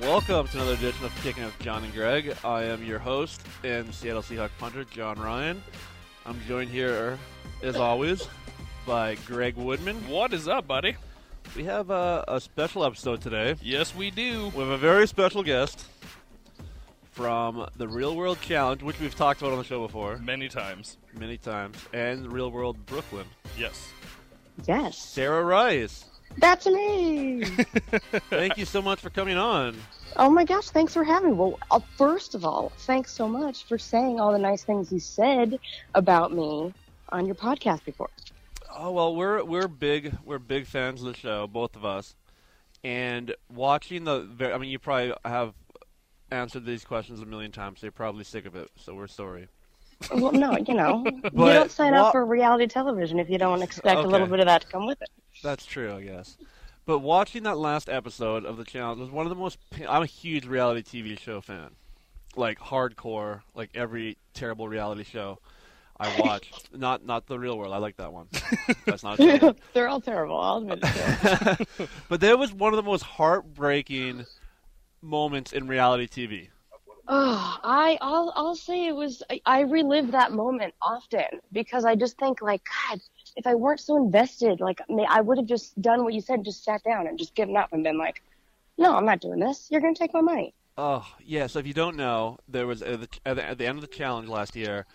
Welcome to another edition of Kicking with Jon and Greg. I am your host and Seattle Seahawk punter, Jon Ryan. I'm joined here, as always, by Greg Woodman. What is up, buddy? We have a, a special episode today. Yes, we do. We have a very special guest from the Real World Challenge, which we've talked about on the show before Many times. many times, and Real World Brooklyn. Yes. Yes, Sarah Rice. That's me. Thank you so much for coming on. oh my gosh, thanks for having me. Well, uh, first of all, thanks so much for saying all the nice things you said about me on your podcast before. Oh well, we're we're big we're big fans of the show, both of us, and watching the. I mean, you probably have answered these questions a million times, so you're probably sick of it. So we're sorry. Well, no, you know, you don't sign what- up for reality television if you don't expect a little bit of that to come with it. That's true, I guess. But watching that last episode of the challenge was one of the most. I'm a huge reality TV show fan, like hardcore, like every terrible reality show I watch. not not the real world. I like that one. That's not. They're all terrible. I'll admit it. but there was one of the most heartbreaking moments in reality TV. Oh, I I'll I'll say it was I, I relive that moment often because I just think like God, if I weren't so invested, like I would have just done what you said, just sat down and just given up and been like, no, I'm not doing this. You're gonna take my money. Oh yeah. So if you don't know, there was at the, at the, end of the challenge last year,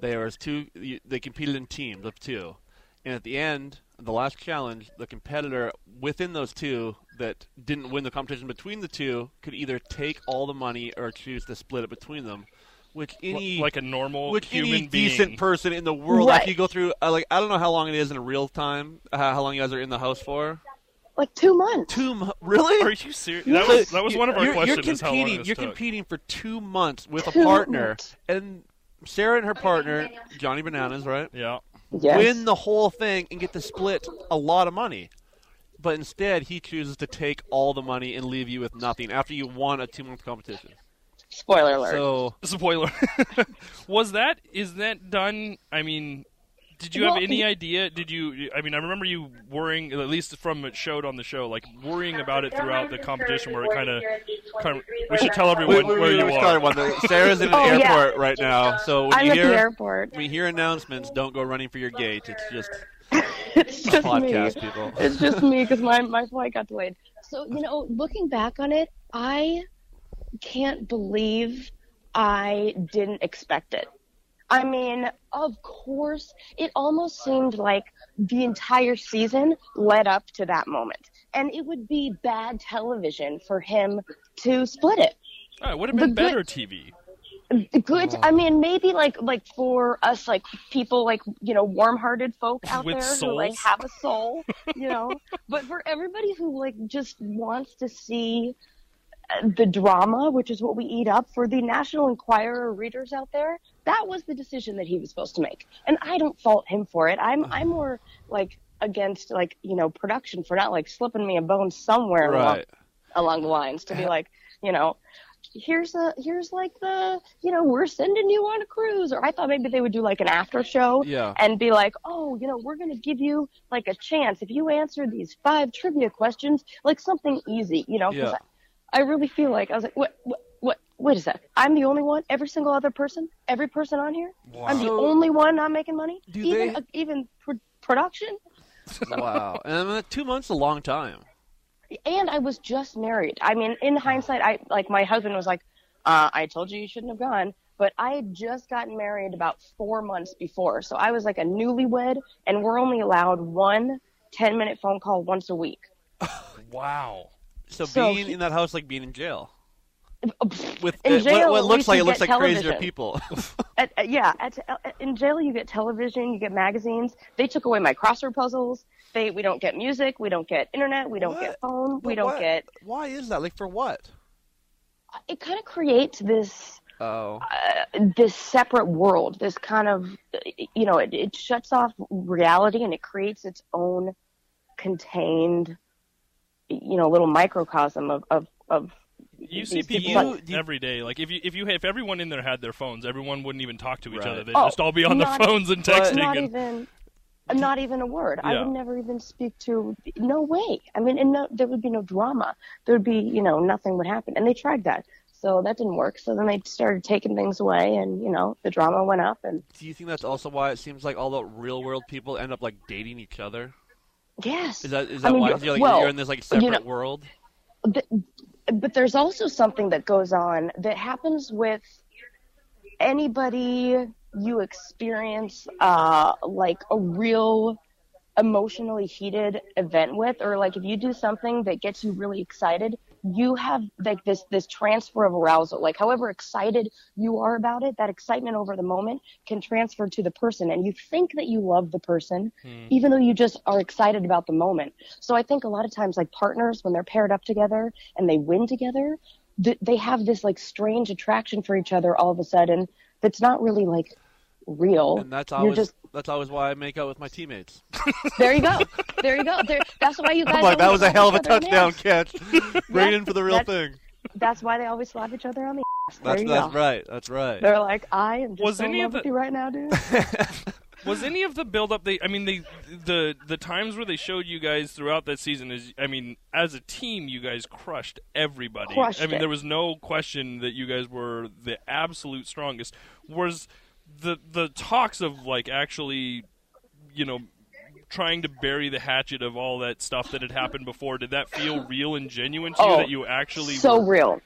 there was two. They competed in teams of two, and at the end, the last challenge, the competitor within those two that didn't win the competition between the two could either take all the money or choose to split it between them, which any like a normal which human any being. decent person in the world Right. after you go through uh, like I don't know how long it is in real time, uh, how long you guys are in the house for. Like two months. Two mo- really? Are you serious? That was that was one of our you're, questions. You're is how long competing. You're took. competing for two months with a partner, months. and Sarah and her partner, Johnny Bananas, right, Yeah. Yes. win the whole thing and get to split a lot of money. But instead, he chooses to take all the money and leave you with nothing after you won a two-month competition. Spoiler alert. So Spoiler. was that is that done? I mean, did you have any y- idea? Did you? I mean, I remember you worrying, at least from it showed on the show, like worrying about it throughout the competition, where it kind of, kind of. We should tell everyone we, we, where you we are. started one. Sarah's in an Oh, yeah. airport right now, so when I'm you at hear the airport. when you hear announcements, don't go running for your gate. It's just It's just podcast, me. people. It's just me because my my flight got delayed. So you know, looking back on it, I can't believe I didn't expect it. I mean, of course, it almost seemed like the entire season led up to that moment. And it would be bad television for him to split it. Oh, it would have The been good- better TV. Good. I mean, maybe like like for us, like people like you know warm-hearted folk out With there who like have a soul, you know. but for everybody who like just wants to see the drama, which is what we eat up for the National Enquirer readers out there, that was the decision that he was supposed to make, and I don't fault him for it. I'm I'm uh-huh. more like against like you know production for not like slipping me a bone somewhere along right. along the lines to be like, you know, here's a here's like the you know we're sending you on a cruise or i thought maybe they would do like an after show Yeah. and be like oh you know we're going to give you like a chance if you answer these five trivia questions like something easy you know Yeah. I, I really feel like i was like what what what wait a sec i'm the only one every single other person every person on here i'm the only one not making money Do even they- uh, even pr- production wow. And I mean, two months a long time. and I was just married. I mean, in hindsight, I like my husband was like, uh, "I told you you shouldn't have gone," but I had just gotten married about four months before, so I was like a newlywed, and we're only allowed one 10 minute phone call once a week. Wow. So, So being he- in that house like being in jail. With In uh, jail, what, what looks like it looks like crazier television. people. At, at- yeah, at, in jail you get television, you get magazines. They took away my crossword puzzles. They we don't get music, we don't get internet, we don't What? get phone, we don't what- get. Why is that? Like for what? It kind of creates this Oh. uh, this separate world, this kind of, you know, it, it shuts off reality and it creates its own contained, you know, little microcosm of, of, of You see people you- every day. Like if you if you if everyone in there had their phones, everyone wouldn't even talk to each Right. other. They'd Oh, just all be on their phones and texting. not and, even not even a word. I would never even speak to. No way. I mean, and no, there would be no drama. There would be, you know, nothing would happen. And they tried that, so that didn't work. So then they started taking things away, and you know, the drama went up. And Do you think that's also why it seems like all the real world people end up like dating each other? Yes, Is that is I that mean, why you- you're, like, well, you're in this like separate you know- world? Th- but there's also something that goes on that happens with anybody you experience uh like a real emotionally heated event with or like if you do something that gets you really excited you have like this this transfer of arousal. Like however excited you are about it that excitement over the moment can transfer to the person and you think that you love the person hmm. even though you just are excited about the moment. So i think a lot of times like partners when they're paired up together and they win together th- they have this like strange attraction for each other all of a sudden that's not really like real And that's always just that's always why I make out with my teammates. there you go there you go there, that's why you guys I'm like, that was a hell of a each other in the touchdown catch. Bring it in for the real that's- thing. that's why they always slap each other on the ass there That's you that's go right. That's right. they're like i am just Was so in love of with you right now dude Was any of the build up they I mean they the the times where they showed you guys throughout that season is I mean as a team you guys crushed everybody. Crushed I mean it. there was no question that you guys were the absolute strongest. Was the the talks of like actually you know trying to bury the hatchet of all that stuff that had happened before did that feel real and genuine to you Oh, that you actually so were, real.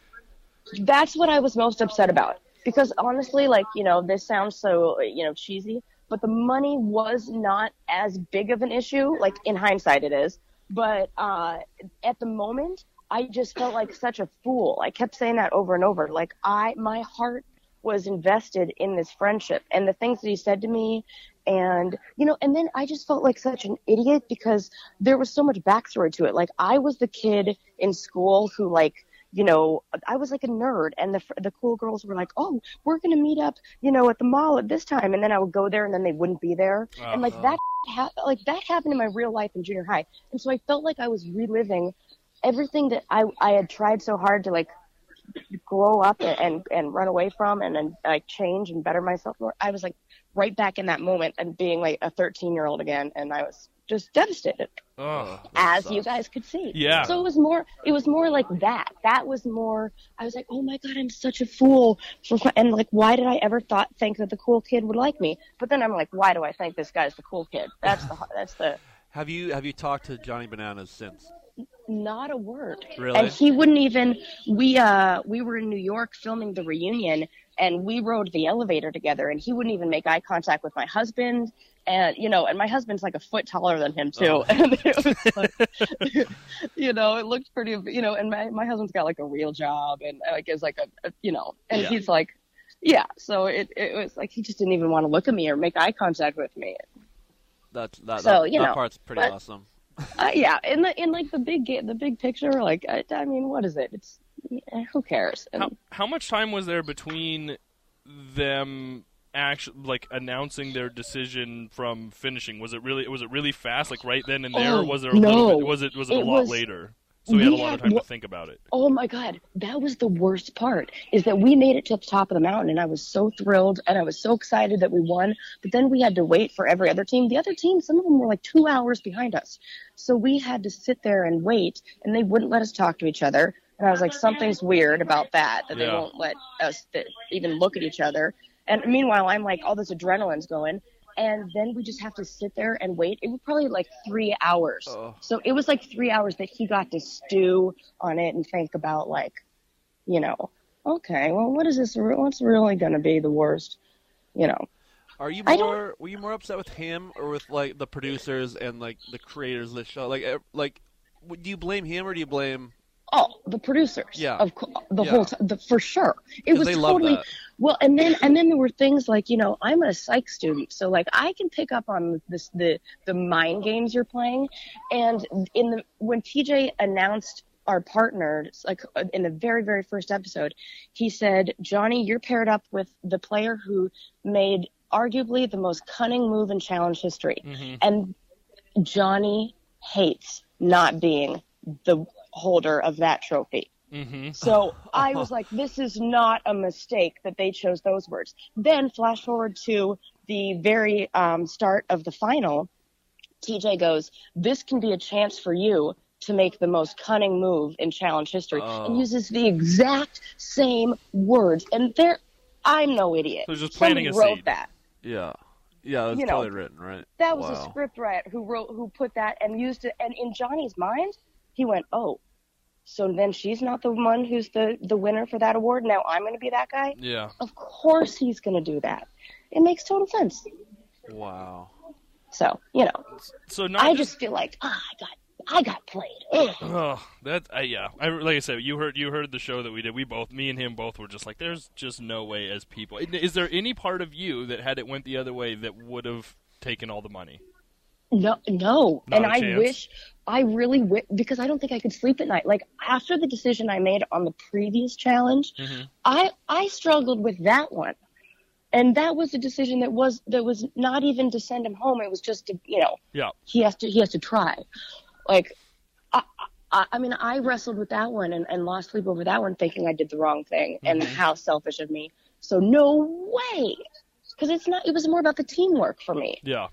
That's what I was most upset about because honestly, like you know, this sounds so you know cheesy, but the money was not as big of an issue. Like in hindsight, it is, but uh, at the moment, I just felt like such a fool. I kept saying that over and over. Like I, my heart was invested in this friendship and the things that he said to me and you know and then i just felt like such an idiot because there was so much backstory to it. Like i was the kid in school who like you know i was like a nerd and the the cool girls were like oh we're going to meet up you know at the mall at this time. And then i would go there and then they wouldn't be there. And like that uh-huh. ha- like that happened in my real life in junior high. And so i felt like i was reliving everything that i i had tried so hard to like grow up and, and and run away from and then like change and better myself more i was like right back in that moment and being like a 13 year old again and i was just devastated oh, Ugh. as you guys could see Yeah. so it was more it was more like that that was more i was like oh my god i'm such a fool for and like why did i ever thought think that the cool kid would like me but then i'm like why do i think this guy's the cool kid that's the that's the Have you have you talked to Johnny Bananas since? Not a word. Really? And he wouldn't even. We uh we were in New York filming the reunion, and we rode the elevator together, and he wouldn't even make eye contact with my husband. And you know, and my husband's like a foot taller than him too. Oh. And it was like, you know, it looked pretty. You know, and my my husband's got like a real job, and like is like a, a you know, and Yeah. he's like. Yeah, so it it was like he just didn't even want to look at me or make eye contact with me. That's that. So, that, that know, part's pretty but- awesome. Uh, yeah, in the in like the big the big picture, like I, I mean, what is it? It's who cares? And How how much time was there between them actually like announcing their decision from finishing? Was it really was it really fast, like right then and there, Oh, or was there a no. little bit? Was it was it, a lot was- later? So we had a we lot of time to think about it. oh my god, that was the worst part. Is that we made it to the top of the mountain, and I was so thrilled, and I was so excited that we won. But then we had to wait for every other team. The other team, some of them were like two hours behind us, so we had to sit there and wait, and they wouldn't let us talk to each other. And I was like, something's weird about that, that they won't let us th- even look at each other. And meanwhile, I'm like, all this adrenaline's going. And then we just have to sit there and wait. It was probably like three hours. Oh. So it was like three hours that he got to stew on it and think about like, you know, okay, well, what is this? What's really going to be the worst? You know, Are you more? Were you more upset with him or with like the producers and like the creators of the show? Like, like, do you blame him or do you blame? oh, the producers. Yeah. Of the Yeah. whole time, the, for sure. It was totally. Well, and then and then there were things like you know I'm a psych student, so like I can pick up on this the the mind games you're playing, and in the when TJ announced our partners, like in the very, very first episode, he said, Johnny, you're paired up with the player who made arguably the most cunning move in challenge history. Mm-hmm. And Johnny hates not being the holder of that trophy. Mm-hmm. So I was like, this is not a mistake that they chose those words. Then flash forward to the very um, start of the final. TJ goes, this can be a chance for you to make the most cunning move in challenge history and uses the exact same words. And there, I'm no idiot. So just Somebody a wrote seed. that. Yeah. Yeah, it's You know, probably written, right? That was wow. a script writer who wrote, who put that and used it. And in Johnny's mind, he went, "Oh, so then she's not the one who's the the winner for that award. Now I'm going to be that guy." Yeah. Of course he's going to do that. It makes total sense. Wow. So you know, So not I just feel like ah, I got I got played. Ugh. Oh, that uh, yeah. I, like I said, you heard you heard the show that we did. We both, me and him, both were just like, "There's just no way." As people, is there any part of you that had it went the other way that would have taken all the money? No, no. Not and I wish, I really wish, because I don't think I could sleep at night. Like after the decision I made on the previous challenge, Mm-hmm. I I struggled with that one, and that was a decision that was that was not even to send him home. It was just to you know Yeah. he has to he has to try. Like, I I, I mean I wrestled with that one and, and lost sleep over that one, thinking I did the wrong thing and how selfish of me. So no way, because it's not. It was more about the teamwork for me Yeah.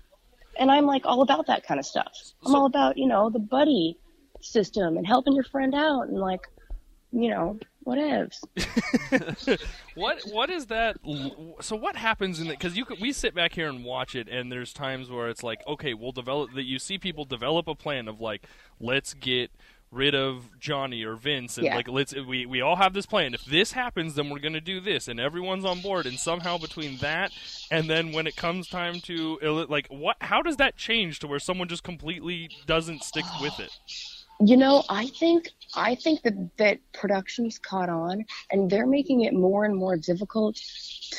And I'm like all about that kind of stuff. I'm So- all about you know the buddy system and helping your friend out and like you know whatevs. What what is that? So what happens in it? Because you could, we sit back here and watch it, and there's times where it's like, okay, we'll develop that. You see people develop a plan of like, let's get rid of Johnny or Vince, and Yeah. like let's we we all have this plan. If this happens, then we're gonna do this, and everyone's on board. And somehow between that and then when it comes time to like what, how does that change to where someone just completely doesn't stick with it? You know, I think I think that that production's caught on and they're making it more and more difficult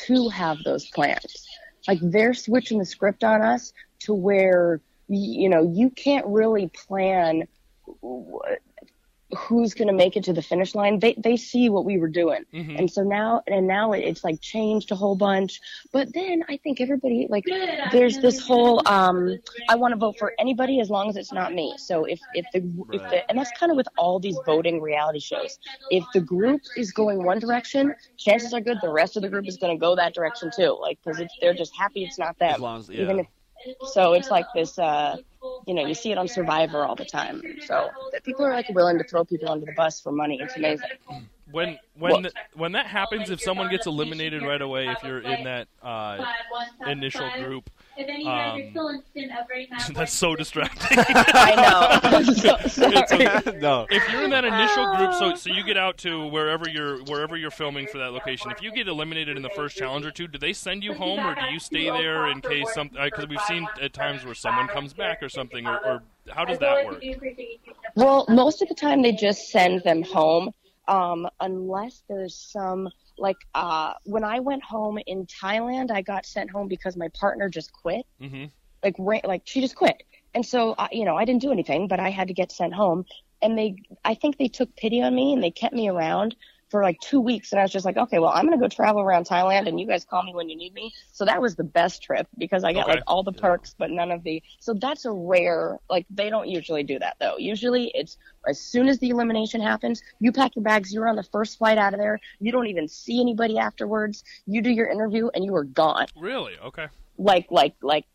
to have those plans. Like they're switching the script on us to where you know you can't really plan who's going to make it to the finish line. They they see what we were doing, and so now and now it- it's like changed a whole bunch. But then I think everybody like there's this whole um I want to vote for anybody as long as it's not me. So if if the if the and that's kind of with all these voting reality shows. If the group is going one direction, chances are good the rest of the group is going to go that direction too. Like because it's they're just happy it's not them. As long as- Even if so it's like this uh you know you see it on survivor all the time. So that people are like willing to throw people under the bus for money. It's amazing When when Well- th- when that happens, if someone gets eliminated right away, if you're in that uh, initial group, If any of you guys um, are still interested in upgrading that that's so distracting. i know so, sorry. no. if you're in that initial group, so so you get out to wherever you're wherever you're filming for that location. If you get eliminated in the first challenge or two, do they send you home or do you stay there in case something? Because we've seen at times where someone comes back or something, or, or how does that work? we do appreciate you keeping up. well most of the time they just send them home um unless there's some like uh when i went home in thailand i got sent home because my partner just quit. Hmm like ra- like she just quit. And so I, you know i didn't do anything but i had to get sent home. And they i think they took pity on me and they kept me around for like two weeks and i was just like okay well i'm going to go travel around thailand and you guys call me when you need me so that was the best trip because i got Okay. like all the perks but none of the so that's a rare like they don't usually do that though usually it's as soon as the elimination happens you pack your bags you're on the first flight out of there you don't even see anybody afterwards you do your interview and you are gone Really? Okay. like like like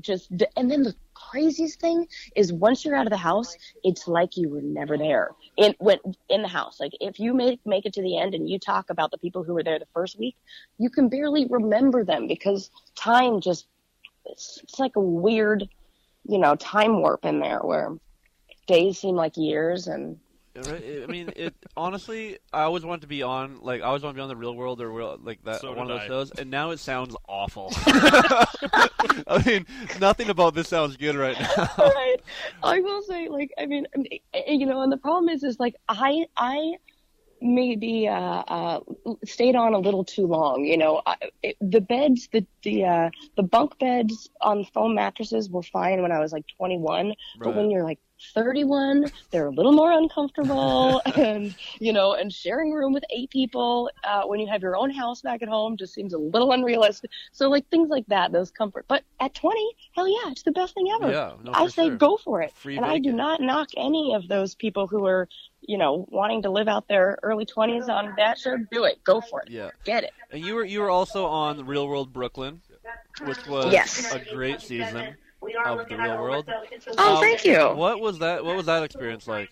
just and then the craziest thing is once you're out of the house it's like you were never there in when in the house like if you make make it to the end and you talk about the people who were there the first week you can barely remember them because time just it's, it's like a weird you know time warp in there where days seem like years and? I mean, it honestly, I always wanted to be on, like, I always want to be on the Real World or real, like that So one did of I. those shows, and now it sounds awful. I mean, nothing about this sounds good right now. right. I will say, like, I mean, you know, and the problem is, is like, I, I maybe uh, uh, stayed on a little too long. You know, I, it, the beds, the the uh, the bunk beds on foam mattresses were fine when I was like 21, but when you're like 31, they're a little more uncomfortable, and you know, and sharing a room with eight people uh, when you have your own house back at home just seems a little unrealistic. So like things like that, those comfort. But at 20, hell yeah, it's the best thing ever. Yeah, no, I say sure. go for it, Free and I do not knock any of those people who are, you know, wanting to live out their early 20s on that show. Do it, go for it, Yeah. get it. And you were you were also on Real World Brooklyn, which was Yes. a great season of the Real World. Oh, Um, thank you. What was that? What was that experience like?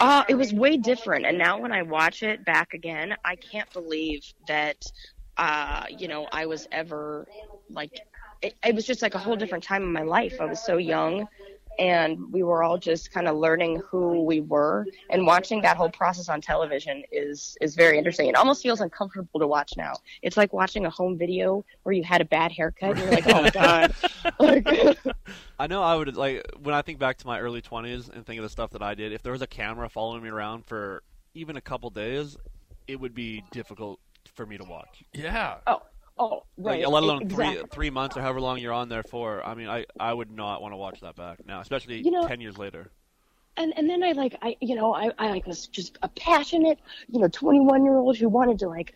Uh, it was way different. And now when I watch it back again, I can't believe that, uh, you know, I was ever like, it, it was just like a whole different time in my life. I was so young and we were all just kind of learning who we were and watching that whole process on television is, is very interesting. It almost feels uncomfortable to watch now. It's like watching a home video where you had a bad haircut and you're like, oh my God. Like, I know I would like when I think back to my early 20s and think of the stuff that I did. If there was a camera following me around for even a couple days, it would be difficult for me to watch. Yeah. oh, oh, right. Like, let alone exactly. three three months or however long you're on there for. I mean, I I would not want to watch that back now, especially You know- ten years later. and and then I like I you know I I like was just a passionate you know 21 year old who wanted to like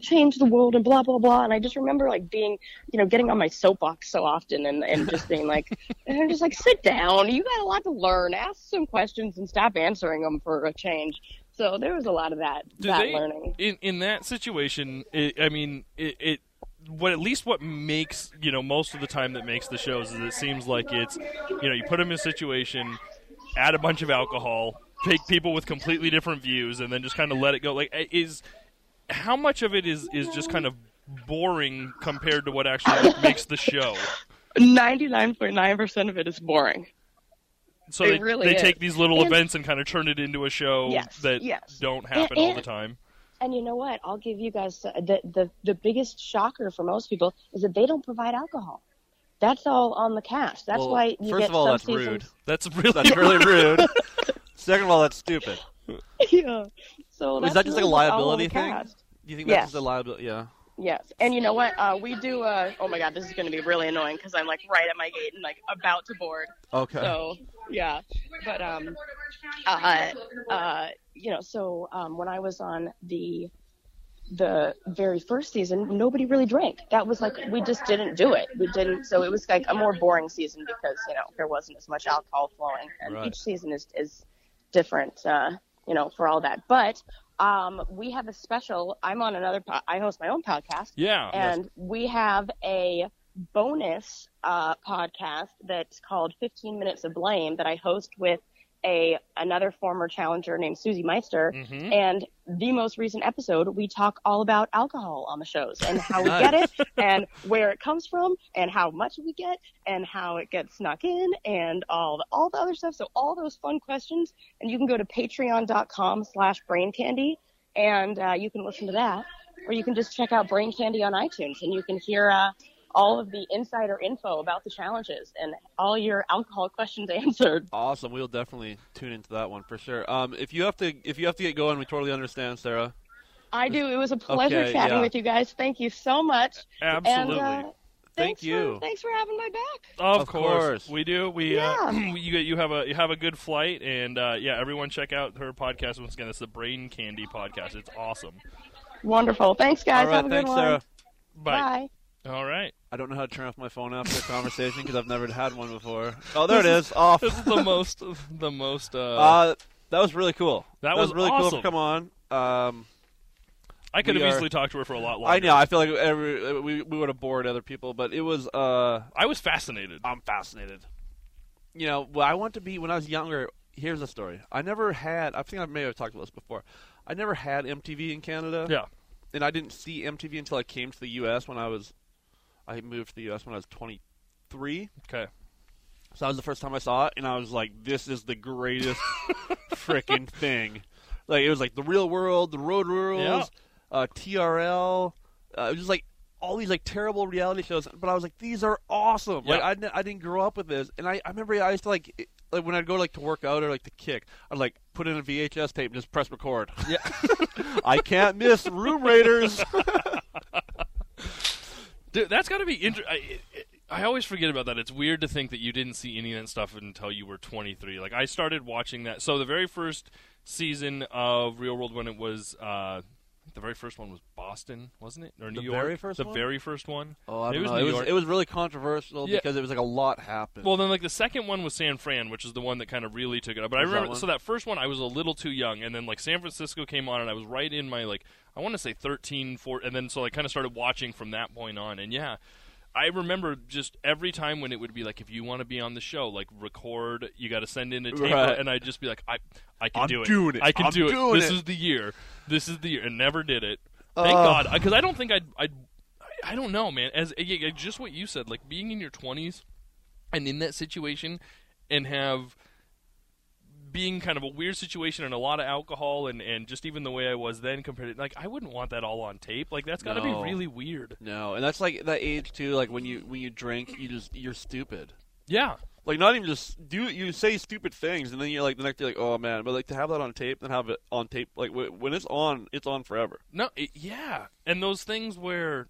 change the world and blah blah blah and I just remember like being you know getting on my soapbox so often and and just being like and I'm just like sit down you got a lot to learn ask some questions and stop answering them for a change so there was a lot of that Do that they, learning in in that situation? It, I mean, it, it what at least what makes you know most of the time that makes the shows is it seems like it's you know you put them in a situation, add a bunch of alcohol, take people with completely different views, and then just kind of let it go. Like eh, is how much of it is is just kind of boring compared to what actually makes the show. 99.9% of it is boring So It they, really they is. take these little And- events and kind of turn it into a show Yes, that yes. don't happen And- all the time. And you know what? I'll give you guys the, the the biggest shocker for most people is that they don't provide alcohol. That's all on the cast. That's Well, why you first get of all, some that's seasons. rude. That's really That's really rude. Second of all, that's stupid. yeah. So that's Is that just like a really all on liability the thing? cast. Do you think that's Yes. just a liability? Yeah. Yes. And you know what? Uh, we do. Uh, oh my God, this is going to be really annoying because I'm like right at my gate and like about to board. Okay. So yeah, but um, uh, uh, you know, so um, when I was on the the very first season, nobody really drank. That was like we just didn't do it. We didn't. So it was like a more boring season because you know there wasn't as much alcohol flowing, and Right. each season is is different. Uh, you know, for all that, but. Um, we have a special. I'm on another. Po- I host my own podcast, yeah. and we have a bonus uh, podcast that's called 15 Minutes of Blame that I host with a another former challenger named Susie Meister. Mhm. And the most recent episode, we talk all about alcohol on the shows and how we get it and where it comes from and how much we get and how it gets snuck in and all the, all the other stuff. So all those fun questions. And you can go to patreon.com slash brain candy and uh, you can listen to that or you can just check out Brain Candy on iTunes and you can hear uh, all of the insider info about the challenges and all your alcohol questions answered. Awesome. We'll definitely tune into that one for sure. Um, if you have to, if you have to get going, we totally understand, Sarah. I do. It was a pleasure Okay, chatting yeah. with you guys. Thank you so much. Absolutely. And, uh, Thank thanks you. For, thanks for having my back. Of, Of course. course. we do. We Yeah. uh, you you have a you have a good flight, and uh, yeah, everyone check out her podcast once again. It's the Brain Candy podcast. It's awesome. Wonderful. Thanks, guys. All right. have a good Thanks, one. Sarah. Bye. Bye. All right. I don't know how to turn off my phone after a conversation because I've never had one before. Oh, there it is. Off. This is the most the most. Uh, Uh, that was really cool. That was, was really cool. awesome. To come on. Um, I could have are- easily talked to her for a lot longer. I know. I feel like every we we would have bored other people, but it was. Uh, I was fascinated. I'm fascinated. You know, well, I want to be when I was younger. Here's a story. I never had. I think I may have talked about this before. I never had MTV in Canada. Yeah. and I didn't see MTV until I came to the U.S. when I was. I moved to the U.S. when I was 23. Okay. So that was the first time I saw it, and I was like, "This is the greatest freaking thing!" Like it was like the Real World, the Road Rules, Yeah. uh, TRL. Uh, it was just like all these like terrible reality shows, but I was like, "These are awesome!" Like Yeah. I, di- I didn't grow up with this, and I, I remember I used to like it- like when I'd go like to work out or like to kick, I'd like put in a VHS tape and just press record. Yeah. I can't miss Room Raiders. Dude, that's got to be interesting. I always forget about that. It's weird to think that you didn't see any of that stuff until you were 23. Like I started watching that. So the very first season of Real World when it was uh, the very first one was Boston, wasn't it? Or New The York? very first the one? very first one. Oh, I don't it was know. New It was York. it was really controversial Yeah. because it was like a lot happened. Well, then like the second one was San Fran, which is the one that kind of really took it up. But I Was that remember one? so that first one I was a little too young, and then like San Francisco came on, and I was right in my like I want to say 13, 14, and then so I kind of started watching from that point on. And yeah, I remember just every time when it would be like, if you want to be on the show, like record, you got to send in a tape, Right. and I'd just be like, I I can I'm do it, doing it. I can I'm do it. This it." is the year. This is the year, and never did it. Thank Ugh. God, because I don't think I'd I'd. I- I don't know, man. As just what you said, like being in your twenties and in that situation and have being kind of a weird situation and a lot of alcohol and, and just even the way I was then compared to like I wouldn't want that all on tape. Like that's got to No. be really weird. no, and that's like that age too. Like when you when you drink, you just you're stupid. Yeah. Like not even just do you say stupid things and then you're like the next day like oh man, but like to have that on tape and have it on tape like wh- when it's on, it's on forever. No, it, yeah. And those things where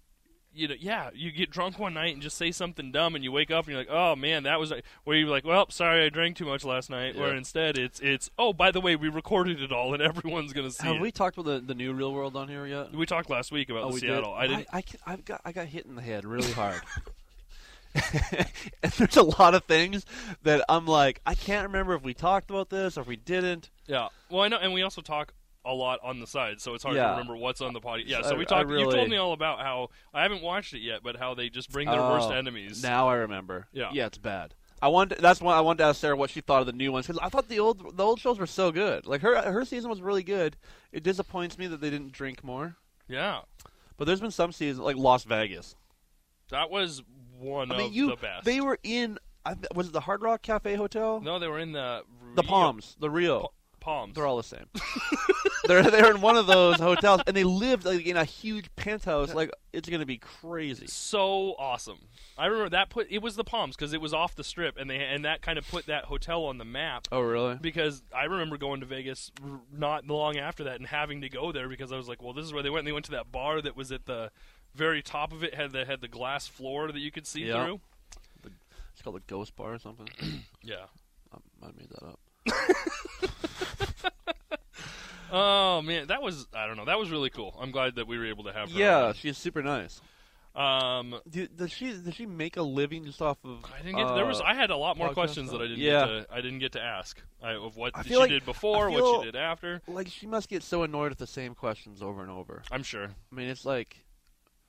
you know, yeah, you get drunk one night and just say something dumb, and you wake up and you're like, "Oh man, that was," where you're like, "Well, sorry, I drank too much last night." Where instead, it's it's, "Oh, by the way, we recorded it all, and everyone's gonna see Have it." we talked about the, the new real world on here yet? We talked last week about oh, the we Seattle. did. I didn't. I, ca- I've got I got hit in the head really hard. and there's a lot of things that I'm like I can't remember if we talked about this or if we didn't. Yeah. Well, I know, and we also talk a lot on the side, so it's hard to remember what's on the podcast. Yeah. So we talked. You told me all about how I haven't watched it yet, but how they just bring their worst Oh, enemies. Now I remember. Yeah. yeah, it's bad. I want that's why I wanted to ask Sarah what she thought of the new ones because I thought the old the old shows were so good. Like her her season was really good. It disappoints me that they didn't drink more. Yeah. But there's been some seasons like Las Vegas. That was one I of mean, you the best. they were in I, was it the Hard Rock Cafe Hotel? no, they were in the the Palms, the Rio. Pa- Palms. They're all the same. they're they're in one of those hotels, and they lived like in a huge penthouse. Like it's gonna be crazy. so awesome. I remember that put it was the Palms because it was off the strip, and they and that kind of put that hotel on the map. Oh really? because I remember going to Vegas r- not long after that and having to go there because I was like, well, this is where they went. And they went to that bar that was at the very top of it had the had the glass floor that you could see Yeah. through. It's called the Ghost Bar or something. Yeah. I might have made that up. Oh man, that was I don't know. That was really cool. I'm glad that we were able to have her. Yeah, she's super nice. Um. Do, does she does she make a living just off of? I didn't get. there was. uh, I had a lot more questions stuff? that I didn't. Yeah. Get to, I didn't get to ask I, of what she like- did before, what she did after. like she must get so annoyed with the same questions over and over. I'm sure I mean, it's like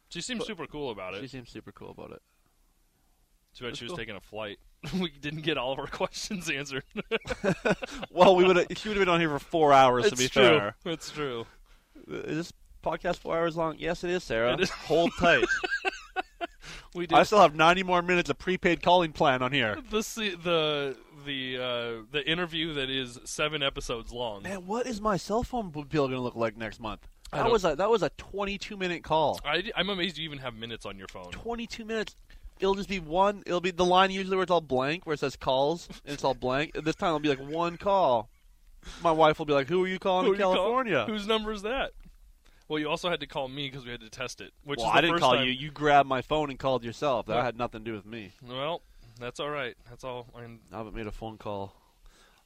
she seems But- super cool about it. she seems super cool about it. Too bad that's she was cool. taking a flight. we didn't get all of our questions answered. Well, we would she would have been on here for four hours to it's be true. fair. It's true. Is this podcast four hours long? Yes, it is, Sarah. It is. Hold tight. We did I still have ninety more minutes of prepaid calling plan on here. the se- the the uh, the interview that is seven episodes long. Man, what is my cell phone bill going to look like next month? That was a that was a twenty-two minute call. I, am amazed you even have minutes on your phone. Twenty-two minutes. It'll just be one. It'll be the line usually where it's all blank, where it says calls, and it's all blank. This time it'll be like one call. My wife will be like, "Who are you calling Who in you California?" Whose number is that? Well, you also had to call me because we had to test it. Which well, is the I didn't first call time- you. You grabbed my phone and called yourself. That Well- had nothing to do with me. Well, that's all right. That's all. I, I haven't made a phone call.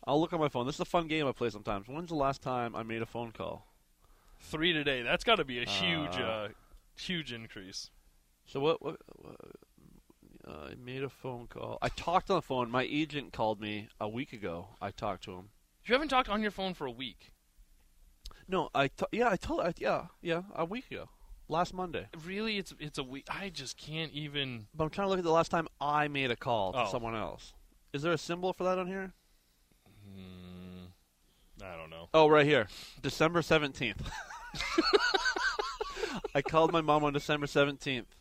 I'll look on my phone. This is a fun game I play sometimes. When's the last time I made a phone call? three today. That's got to be a huge, Uh, uh, huge increase. So what? what, what uh, I made a phone call. I talked on the phone. My agent called me a week ago. I talked to him. You haven't talked on your phone for a week. No, I t- yeah, I told I, yeah, yeah, a week ago, last Monday. Really, it's it's a week. I just can't even. But I'm trying to look at the last time I made a call to Oh. someone else. Is there a symbol for that on here? Hmm, I don't know. Oh, right here, December seventeenth. I called my mom on December seventeenth.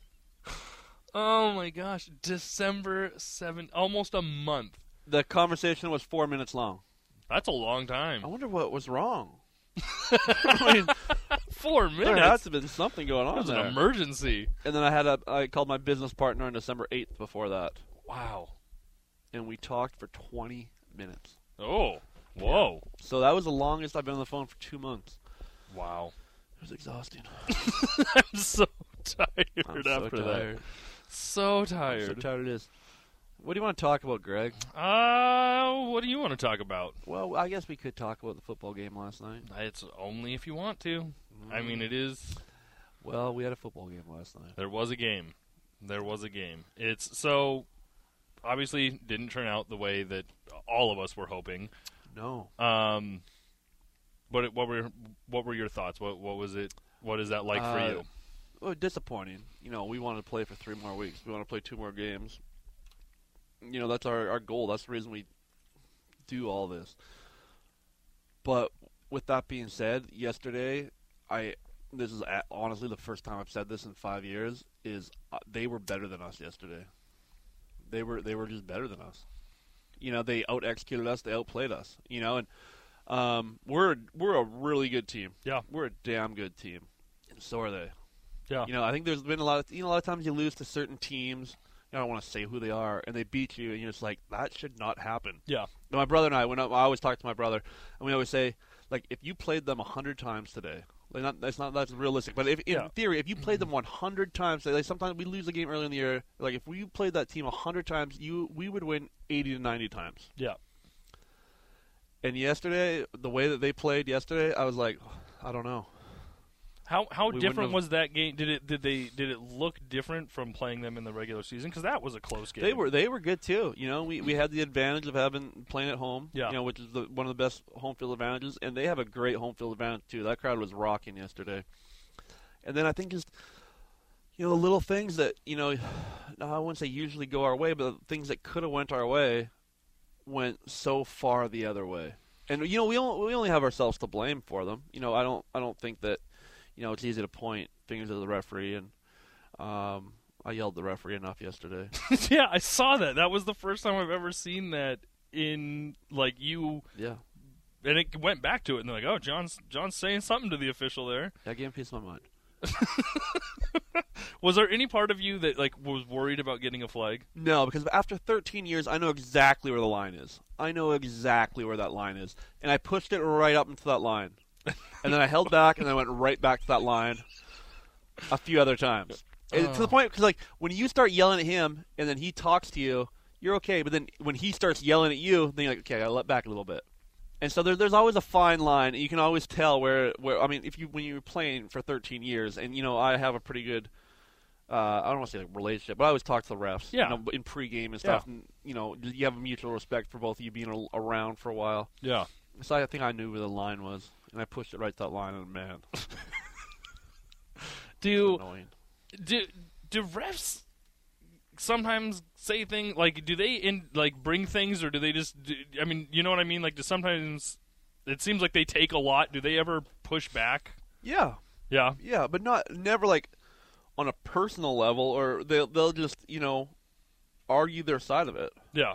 Oh my gosh, December seventh, almost a month. The conversation was four minutes long. That's a long time. I wonder what was wrong. I mean, Four there minutes. has to have been something going That on was an there. emergency. and then I had a I called my business partner on December eighth before that, Wow. and we talked for twenty minutes. Oh. Whoa. So that was the longest I've been on the phone for two months. Wow. It was exhausting. I'm so tired I'm after so that. tired. So I'm so tired. tired it is. What do you want to talk about, Greg? Uh, what do you want to talk about? Well, I guess we could talk about the football game last night. It's only if you want to. I mean, it is. Well, we had a football game last night. There was a game. There was a game. It's so obviously didn't turn out the way that all of us were hoping. No. Um, but it, what were what were your thoughts? What what was it? What is that like for Uh, you? Well, disappointing. You know, we wanted to play for three more weeks. We want to play two more games. You know, that's our our goal. That's the reason we do all this. But with that being said, yesterday, I this is honestly the first time I've said this in five years. Is uh, they were better than us yesterday. They were they were just better than us. You know, they out executed us. They outplayed us. You know, and um, we're we're a really good team. Yeah. we're a damn good team. And so are they. Yeah. You know, I think there's been a lot of you know a lot of times you lose to certain teams. I don't want to say who they are, and they beat you, and you're just like that should not happen. Yeah. Now, my brother and I, when I, I always talk to my brother, and we always say, like, if you played them a hundred times today, like not that's not that's realistic, but if in Yeah. theory, if you played them mm-hmm. one hundred times, like sometimes we lose a game early in the year, like if we played that team a hundred times, you we would win eighty to ninety times. Yeah. And yesterday, the way that they played yesterday, I was like, I don't know. How how We different was that game? Did it did they did it look different from playing them in the regular season? Because that was a close game. They were they were good too. You know, we, we had the advantage of having playing at home. Yeah. You know, which is the, one of the best home field advantages, and they have a great home field advantage too. That crowd was rocking yesterday. And then I think just you know the little things that you know, I wouldn't say usually go our way, but the things that could have went our way went so far the other way. And you know we only, we only have ourselves to blame for them. You know I don't I don't think that you know it's easy to point fingers at the referee and um, I yelled the referee enough yesterday. yeah, I saw that. That was the first time I've ever seen that in like you yeah. and it went back to it and they're like, "Oh, Jon's Jon's saying something to the official there." That gave me peace of my mind. Was there any part of you that like was worried about getting a flag? No, because after 13 years, I know exactly where the line is. I know exactly where that line is, and I pushed it right up into that line, and then I held back, and then I went right back to that line a few other times. And To the point, because like when you start yelling at him, and then he talks to you, you're okay. But then when he starts yelling at you, then you're like, okay, I let back a little bit. And so there, there's always a fine line. You can always tell where, where I mean, if you when you're playing for 13 years, and you know I have a pretty good uh, I don't want to say like relationship, but I always talk to the refs. Yeah. You know, in pregame and stuff. Yeah. And, you know, you have a mutual respect for both of you being a- around for a while. Yeah. So I think I knew where the line was, and I pushed it right to that line, and man, Do annoying. do do refs sometimes say things like do they in like bring things or do they just do, I mean, you know what I mean? Like do sometimes it seems like they take a lot. Do they ever push back? Yeah, Yeah. yeah, but not never like on a personal level, or they'll they'll just you know argue their side of it, Yeah.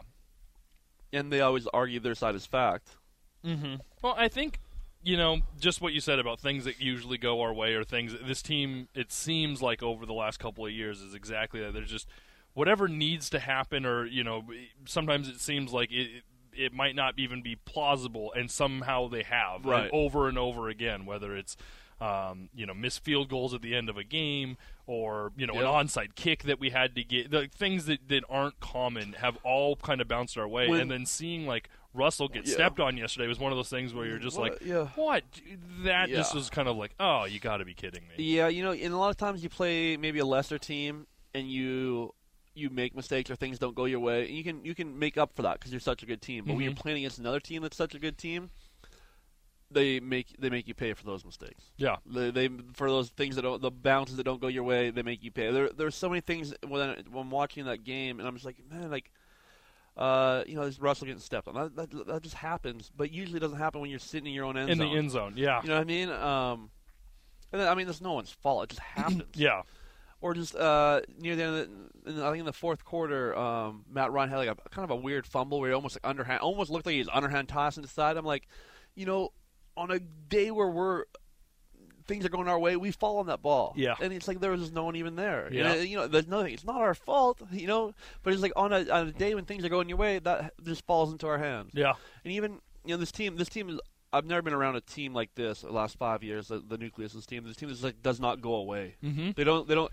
and they always argue their side as fact. Mm-hmm. Well, I think you know just what you said about things that usually go our way or things. This team, it seems like over the last couple of years, is exactly that. There's just whatever needs to happen, or you know, sometimes it seems like it. It might not even be plausible, and somehow they have Right. and over and over again. Whether it's um, you know missed field goals at the end of a game, or you know Yep. an onside kick that we had to get. The things that, that aren't common have all kind of bounced our way, When- and then seeing like Russell get Yeah. stepped on yesterday was one of those things where you're just What? like, Yeah. what? That Yeah. just was kind of like, oh, you got to be kidding me. Yeah, you know, and a lot of times you play maybe a lesser team, and you you make mistakes or things don't go your way, and you can you can make up for that because you're such a good team. But when you're Mhm. playing against another team that's such a good team, they make they make you pay for those mistakes. Yeah. They, they for those things that don't the bounces that don't go your way, they make you pay. There there's so many things when, when I'm watching that game, and I'm just like, man, like. Uh, you know, there's Russell getting stepped on. That, that that just happens, but usually doesn't happen when you're sitting in your own end zone. In zone. the end zone, yeah. You know what I mean? Um, and then, I mean, that's no one's fault. It just happens. Yeah. Or just uh, near the end, of the, in, I think in the fourth quarter, um, Matt Ryan had like a kind of a weird fumble where he almost like underhand, almost looked like he was underhand tossing to the side. I'm like, you know, on a day where we're things are going our way, we fall on that ball. Yeah. and it's like there was just no one even there. Yeah. And, uh, you know, there's nothing. It's not our fault, you know. But it's like on a on a day when things are going your way, that just falls into our hands. Yeah. And even you know this team, this team is. I've never been around a team like this the last five years. The, the nucleus of this team, this team is like does not go away. Mm-hmm. They don't. They don't.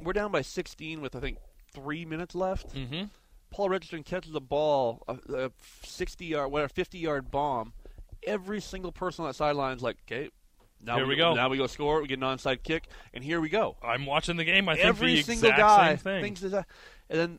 we're down by 16 with I think three minutes left. Mm-hmm. Paul Richardson catches a ball, a, a 60 yard, whatever, 50 yard bomb. Every single person on that sideline is like, okay, now Here we go. Now we go score. We get an onside kick, and here we go. I'm watching the game. I think Every the single guy thinks that, and then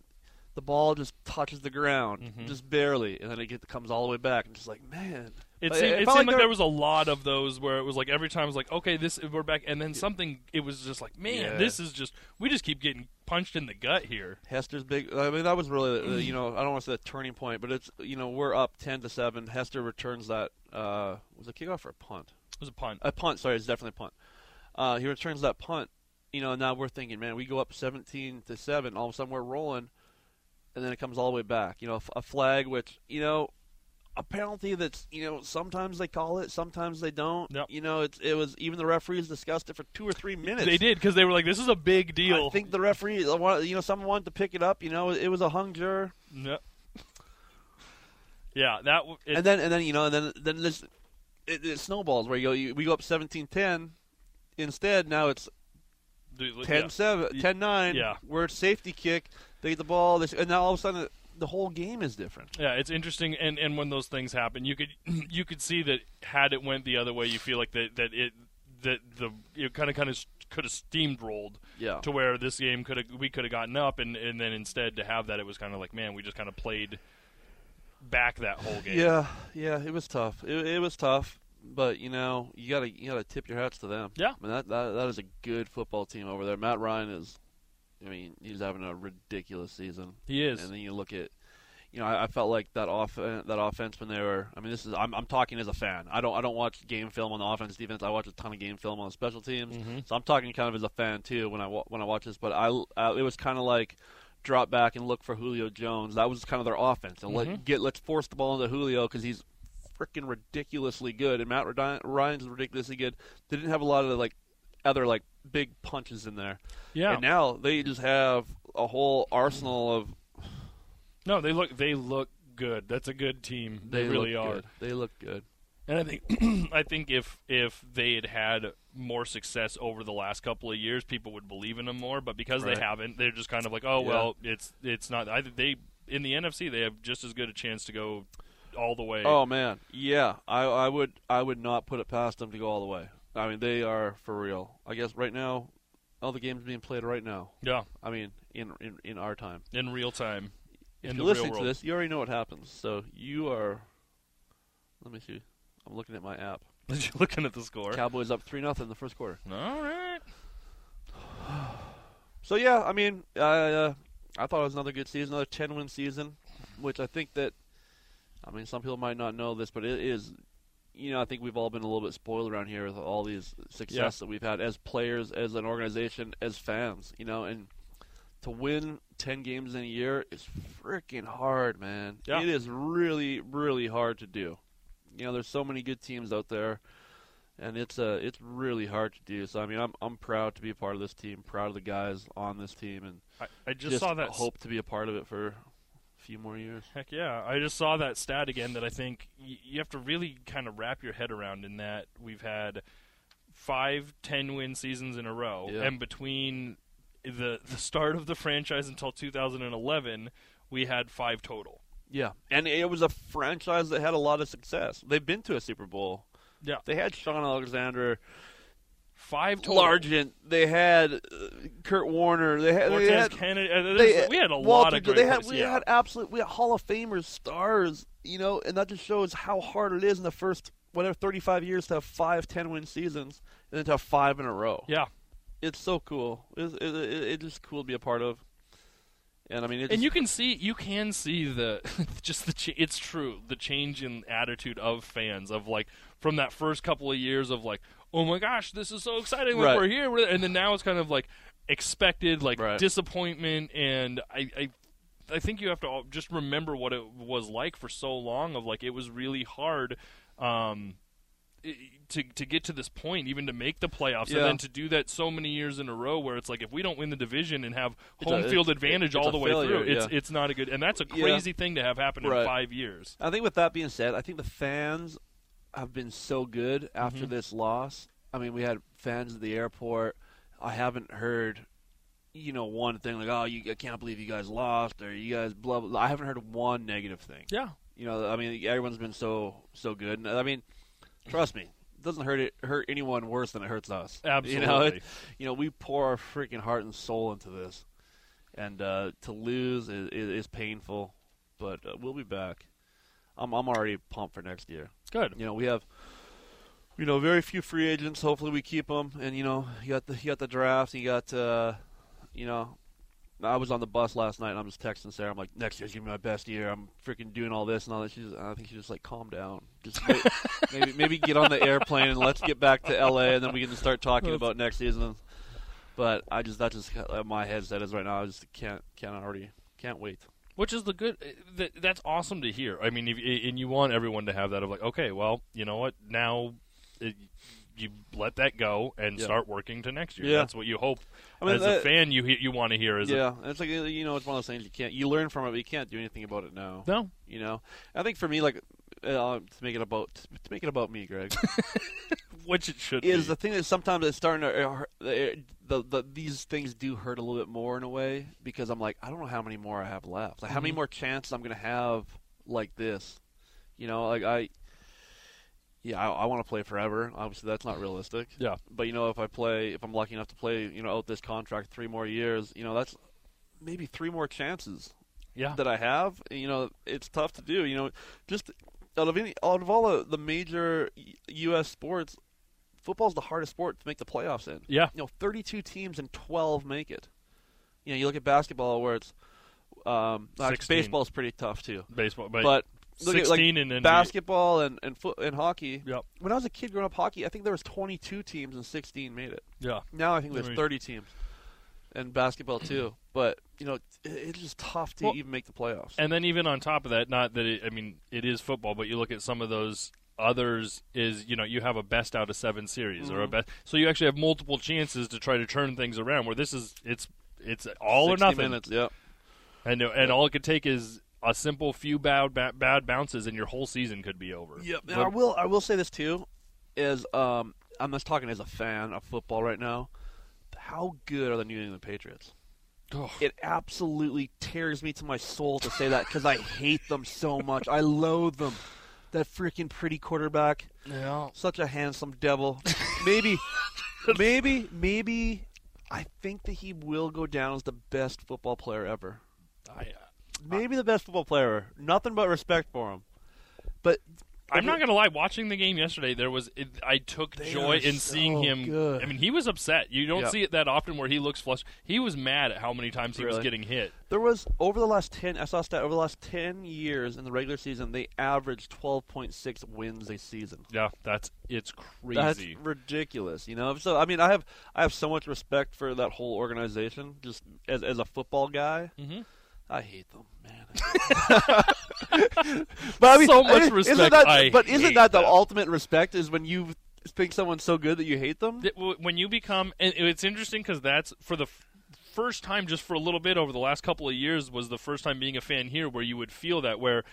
the ball just touches the ground, Mhm. just barely, and then it get, comes all the way back, and just like, man. It seemed, it seemed like they're- there was a lot of those where it was like every time it was like, okay, this we're back, and then something. It was just like, man, Yeah. this is just we just keep getting punched in the gut here. Hester's big. I mean, that was really, uh, you know, I don't want to say the turning point, but it's, you know, we're up ten to seven. Hester returns that. Uh, was it kickoff or a punt? It was a punt. A punt. Sorry, it's definitely a punt. Uh, he returns that punt. You know, now we're thinking, man, we go up seventeen to seven. All of a sudden, we're rolling, and then it comes all the way back. You know, a flag, which you know, a penalty that's you know sometimes they call it, sometimes they don't. Yep. You know, it's it was even the referees discussed it for two or three minutes. They did because they were like, this is a big deal. I think the referee, you know, someone wanted to pick it up. You know, it was a hung juror, No. Yeah, that w- and then and then you know, and then then this it, it snowballs where you go, you, we go up 17-10. Instead, now it's dude, 10-7, yeah. 10-9. Yeah. We're at safety kick. They get the ball, this, and now all of a sudden the whole game is different. Yeah, it's interesting, and, and when those things happen, you could you could see that had it went the other way, you feel like that that it that the it kind of kind of could have steamrolled Yeah. to where this game could have we could have gotten up, and and then instead to have that, it was kind of like man, we just kind of played back that whole game. Yeah, yeah, it was tough. It, it was tough, but you know, you gotta you gotta tip your hats to them. Yeah. I mean that, that that is a good football team over there. Matt Ryan is, I mean, he's having a ridiculous season. he is. And then you look at, you know, I, I felt like that off that offense when they were. I mean, this is I'm I'm talking as a fan. I don't I don't watch game film on the offense defense. I watch a ton of game film on the special teams. Mhm. So I'm talking kind of as a fan too when I when I watch this. But I uh, it was kind of like drop back and look for Julio Jones. That was kind of their offense. And Mhm. let get let's force the ball into Julio because he's freaking ridiculously good. And Matt Ryan's ridiculously good. They didn't have a lot of like other like big punches in there. yeah. And now they just have a whole arsenal of no, they look they look good. That's a good team. They, They really are. Good. They look good. And I think I think if if they had had more success over the last couple of years, people would believe in them more. But because Right. they haven't, they're just kind of like, oh Yeah. well, it's it's not. I think they in the NFC they have just as good a chance to go all the way. Oh man, yeah. I I would I would not put it past them to go all the way. I mean, they are for real. I guess right now, all the games being played right now. yeah, I mean, in in, in our time. in real time. If in you're listening to this, you already know what happens. So you are. Let me see. I'm looking at my app. looking at the score. Cowboys up three nothing in the first quarter. All right. So yeah, I mean, uh, I thought it was another good season, another ten win season, which I think that, I mean, some people might not know this, but it is, you know, I think we've all been a little bit spoiled around here with all these success Yeah. that we've had as players, as an organization, as fans, you know, and to win ten games in a year is freaking hard, man. Yeah. It is really, really hard to do. You know, there's so many good teams out there and it's uh it's really hard to do. So I mean, I'm I'm proud to be a part of this team, proud of the guys on this team, and I, I just, saw that. hope to be a part of it for few more years. Heck yeah! I just saw that stat again that I think y- you have to really kind of wrap your head around. In that we've had five 10-win seasons in a row, Yeah. and between the the start of the franchise until 2011, we had five total. Yeah, and it was a franchise that had a lot of success. They've been to a Super Bowl. Yeah. They had Shaun Alexander, Five total. Largent. They had uh, Curt Warner. They had, Cortez they had Kennedy. uh, they, we had a Walter, lot of great They had we yeah. had absolute we had Hall of Famers, stars. You know, and that just shows how hard it is in the first whatever 35 years to have five 10 win seasons and then to have five in a row. yeah. it's so cool. It's, it, it, it's just cool to be a part of. And I mean, it's and you can see you can see the just the ch- it's true the change in attitude of fans of like from that first couple of years of like oh my gosh this is so exciting like Right. we're here we're and then now it's kind of like expected like Right. disappointment and I, I I think you have to just remember what it was like for so long of like it was really hard um to to get to this point even to make the playoffs Yeah. and then to do that so many years in a row where it's like if we don't win the division and have It's home a- field advantage it's all the way failure, through it's yeah. it's not a good and that's a Yeah. crazy thing to have happen Right. in 5 years. I think with that being said, I think the fans have been so good after Mhm. this loss. I mean, we had fans at the airport. I haven't heard you know, one thing like, oh, you, I can't believe you guys lost, or you guys blah, blah. I haven't heard one negative thing. Yeah. You know, I mean, everyone's been so so good. And, I mean, trust me, it doesn't hurt it hurt anyone worse than it hurts us. You know, Absolutely. it, you know, we pour our freaking heart and soul into this, and uh, to lose is, is, is painful, but uh, we'll be back. I'm I'm already pumped for next year. Good. You know, we have, you know, very few free agents. Hopefully, we keep them. And you know, you got the you got the draft. You got, uh, you know, I was on the bus last night. and I'm just texting Sarah. I'm like, next year's gonna be my best year. I'm freaking doing all this and all that. She's, I think she's just like, calm down. Just wait, maybe maybe get on the airplane and let's get back to LA, and then we can start talking about next season. But I just that's just uh, my headset is right now. I just can't can't already can't wait. Which is the good. Eh, that, that's awesome to hear. I mean, if, eh, and you want everyone to have that of like, okay, well, you know what? Now, it, you let that go and Yeah. start working to next year. Yeah. That's what you hope I mean, as a fan. You you want to hear is yeah, it's like you know, it's one of those things you can't you learn from it, but you can't do anything about it now. no, You know, I think for me, like uh, to make it about to make it about me, Greg, which it should is be. the thing that sometimes it's starting to uh, hurt- the, the, the these things do hurt a little bit more in a way because I'm like I don't know how many more I have left. Like how many Mhm. more chances I'm gonna have like this. You know, like I. Yeah, I, I want to play forever. Obviously, that's not realistic. Yeah. But you know, if I play, if I'm lucky enough to play, you know, out this contract three more years, you know, that's maybe three more chances yeah, that I have. You know, it's tough to do. You know, just out of any out of all the, major U.S. sports, football's the hardest sport to make the playoffs in. yeah, You know, 32 teams and 12 make it. You know, you look at basketball where it's um, actually, 16. baseball's pretty tough too. baseball, but, But look at like sixteen and then basketball and and foot and hockey. Yep. When I was a kid growing up, hockey, I think there was 22 teams and 16 made it. Yeah, Now I think there's Right. 30 teams, and basketball too. But you know, it, it's just tough to Well, even make the playoffs. and then even on top of that, not that it, I mean it is football, but you look at some of those others is you know you have a best out of seven series or a Mhm. best, so you actually have multiple chances to try to turn things around. Where this is it's it's all or nothing, Minutes, yeah. and and all it could take is a simple few bad ba- bad bounces, and your whole season could be over. Yep. But- I will. I will say this too, is um, I'm just talking as a fan of football right now. How good are the New England Patriots? Oh. It absolutely tears me to my soul to say that because I hate them so much. I loathe them. That freaking pretty quarterback, yeah, such a handsome devil. Maybe, maybe, maybe. I think that he will go down as the best football player ever. I, uh, Maybe the best football player. Nothing but respect for him. But I'm not gonna lie. Watching the game yesterday, there was it, I took They joy are in seeing him. good. I mean, he was upset. You don't Yeah. see it that often where he looks flushed. He was mad at how many times he was Really? getting hit. There was over the last ten. I saw a stat over the last ten years in the regular season, they averaged twelve point six wins a season. Yeah, that's it's That's crazy. ridiculous, you know. So I mean, I have I have so much respect for that whole organization. Just as as a football guy, Mhm. I hate them, man. but I mean, So much isn't respect, That, I but isn't hate that the them. ultimate respect? Is when you think someone's so good that you hate them. When you become, and it's interesting because that's for the first time, just for a little bit over the last couple of years, was the first time being a fan here where you would feel that where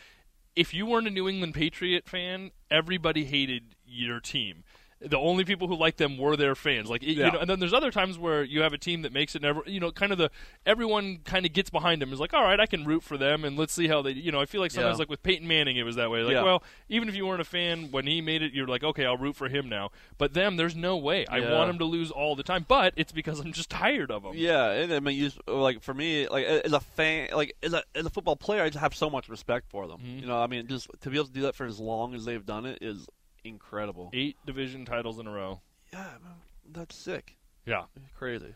if you weren't a New England Patriot fan, everybody hated your team. The only people who liked them were their fans. Like, it- Yeah. you know, and then there's other times where you have a team that makes it never, you know, kind of the everyone kind of gets behind them. Is like, all right, I can root for them, and let's see how they, you know. I feel like sometimes Yeah. like with Peyton Manning, it was that way. Like, Yeah. well, even if you weren't a fan when he made it, you're like, okay, I'll root for him now. But them, there's no way. I want him to lose all the time. But it's because I'm just tired of them. Yeah, and I mean, you just- like for me, like as a fan, like as a as a football player, I just have so much respect for them. Mhm. You know, I mean, just to be able to do that for as long as they've done it is incredible. Eight division titles in a row. Yeah, man, that's sick. Yeah. Crazy.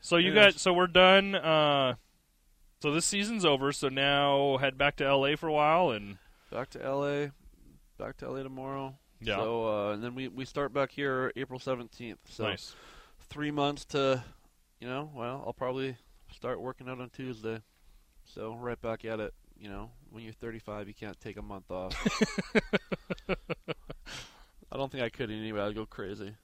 So you got so we're done. Uh, so this season's over. So now head back to LA for a while and Back to LA. Back to LA tomorrow. yeah, So uh, and then we we start back here April seventeenth. So nice. three months to, you know, well, I'll probably start working out on Tuesday. So right back at it. You know, when you're 35, you can't take a month off. I don't think I could anyway. I'd go crazy.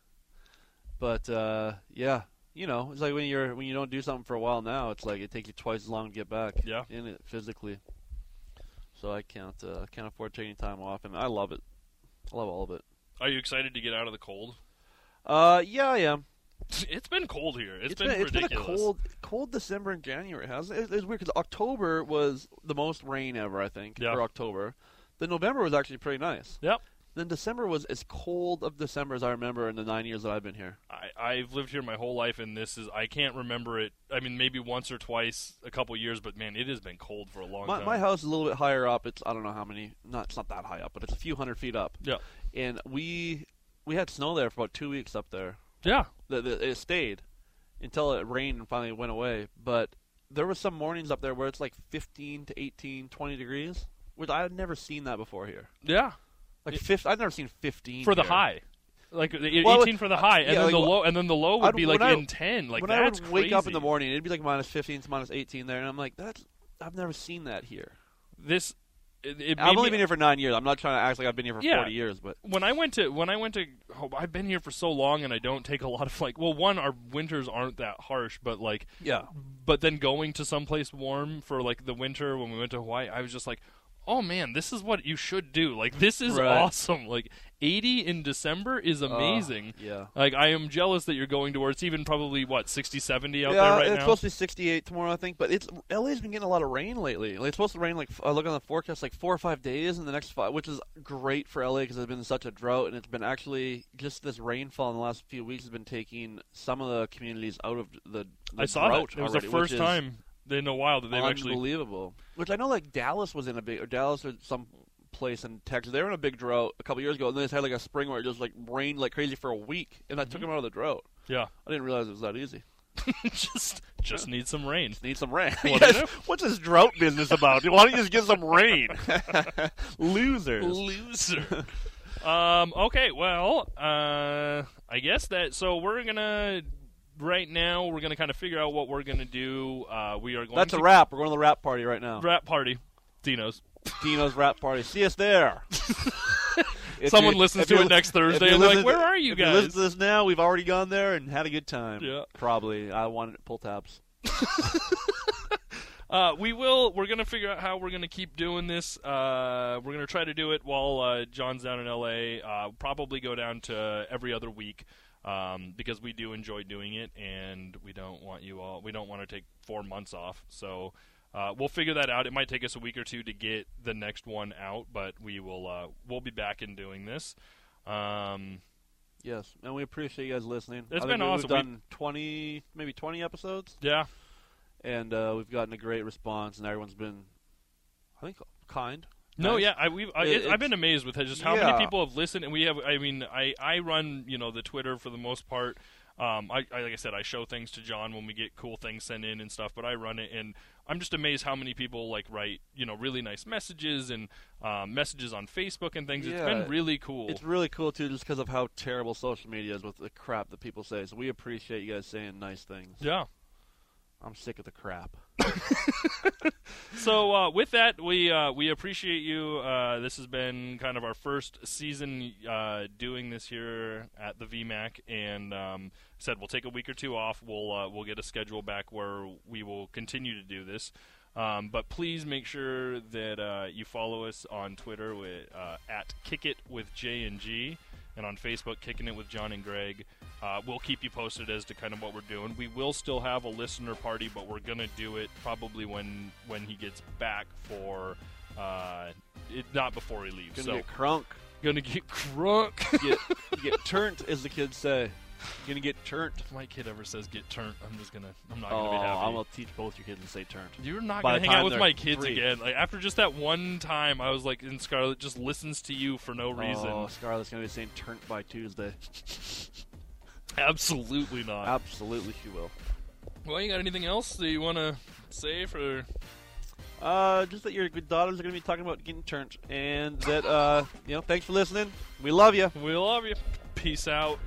But uh, yeah, you know, it's like when you're when you don't do something for a while now, it's like it takes you twice as long to get back Yeah. in it physically. So I can't uh, can't afford taking time off, and I love it. I love all of it. Are you excited to get out of the cold? Uh, yeah, I am. It's been cold here. it's been, been, it's been a ridiculous. cold, cold December and January. Hasn't it? It was weird because October was the most rain ever, I think, Yeah. for October. Then November was actually pretty nice. Yep. Then December was as cold of December as I remember in the nine years that I've been here. I, I've lived here my whole life, and this is I can't remember it. I mean, maybe once or twice, a couple years, but man, it has been cold for a long My, time. my house is a little bit higher up. It's I don't know how many. Not it's not that high up, but it's a few hundred feet up. Yeah. And we we had snow there for about two weeks up there. Yeah. The, the, it stayed until it rained and finally went away. But there were some mornings up there where it's like 15 to 18, 20 degrees, which I had never seen that before here. Yeah. Like It- 50, I've never seen 15 For the high. Like Well, 18 for the high, and yeah, then like the low, and then the low would I'd- be like I- in 10. Like when that's I would wake up in the morning, it'd be like minus 15 to minus 18 there, and I'm like, that's I've never seen that here. This, it, it I've only me- been here for nine years. I'm not trying to act like I've been here for Yeah. 40 years, but when I went to when I went to oh, I've been here for so long and I don't take a lot of like well one our winters aren't that harsh but like yeah, but then going to someplace warm for like the winter when we went to Hawaii I was just like oh man this is what you should do like this is Right. awesome like 80 in December is amazing yeah. like I am jealous that you're going to where it's even probably what 60 70 out yeah, there right it's now It's supposed to be 68 tomorrow, I think. But it's LA's been getting a lot of rain lately. Like, it's supposed to rain like I look on the forecast like four or five days in the next five, which is great for LA because it's been such a drought, and it's been actually just this rainfall in the last few weeks has been taking some of the communities out of the. the I saw drought that it was already, the first time in a while that they've actually unbelievable. Which I know, like Dallas was in a big, or Dallas or some place in Texas. They were in a big drought a couple years ago, and then they had like a spring where it just like rained like crazy for a week, and that took Mm-hmm. them out of the drought. yeah I didn't realize it was that easy. just just need some rain Need some rain. What Yes. What's this drought business about? Why don't you just get some rain? Losers. loser. um. Okay. Well. Uh. I guess that. So we're gonna. Right now, we're gonna kind of figure out what we're gonna do. Uh. We are going. That's to a wrap. We're going to the rap party right now. Rap party. Dino's. Dino's rap party. See us there. Someone you- listens to it next Thursday and they're like, "Where are you guys?" listen to this now. We've already gone there and had a good time. Yeah. Probably. I wanted to pull tabs. Uh, we will. We're gonna figure out how we're gonna keep doing this. Uh, we're gonna try to do it while uh, Jon's down in LA. Uh, probably go down to every other week um, because we do enjoy doing it, and we don't want you all. We don't want to take four months off. So uh, we'll figure that out. It might take us a week or two to get the next one out, but we will. Uh, we'll be back in doing this. Um, Yes, and we appreciate you guys listening. It's I been we- awesome. We've We- done twenty, maybe twenty episodes, yeah, and uh, we've gotten a great response, and everyone's been, I think, kind. No, yeah, I, we've, I, It- I've been amazed with just how Yeah. many people have listened, and we have. I mean, I, I run you know the Twitter for the most part. Um, I, I like I said, I show things to Jon when we get cool things sent in and stuff, but I run it, and I'm just amazed how many people like write you know really nice messages and um, messages on Facebook and things. It's been really cool. It's really cool too, just because of how terrible social media is with the crap that people say. So we appreciate you guys saying nice things. yeah. I'm sick of the crap. So uh, with that, we uh, we appreciate you. Uh, this has been kind of our first season uh, doing this here at the VMAC, and um, said we'll take a week or two off. We'll uh, we'll get a schedule back where we will continue to do this. Um, but please make sure that uh, you follow us on Twitter with at Kick It with J and G, and on Facebook Kicking It with Jon and Greg. Uh, we'll keep you posted as to kind of what we're doing. We will still have a listener party, but we're gonna do it probably when when he gets back for uh, it, not before he leaves. Gonna so get crunk. gonna get crunk. Get get turnt, as the kids say. Gonna get turned. if my kid ever says get turned, I'm just gonna I'm not gonna Oh, be happy. I'm gonna teach both your kids to say turned. You're not By gonna hang out with my kids three. again. Like after just that one time, I was like, and Scarlett just listens to you for no reason. Oh, Scarlett's gonna be saying turned by Tuesday. Absolutely not. Absolutely, she will. well, you got anything else that you want to say for? Uh, just that your good daughters are gonna be talking about getting turned, and that uh, you know, thanks for listening. We love you. We love you. Peace out.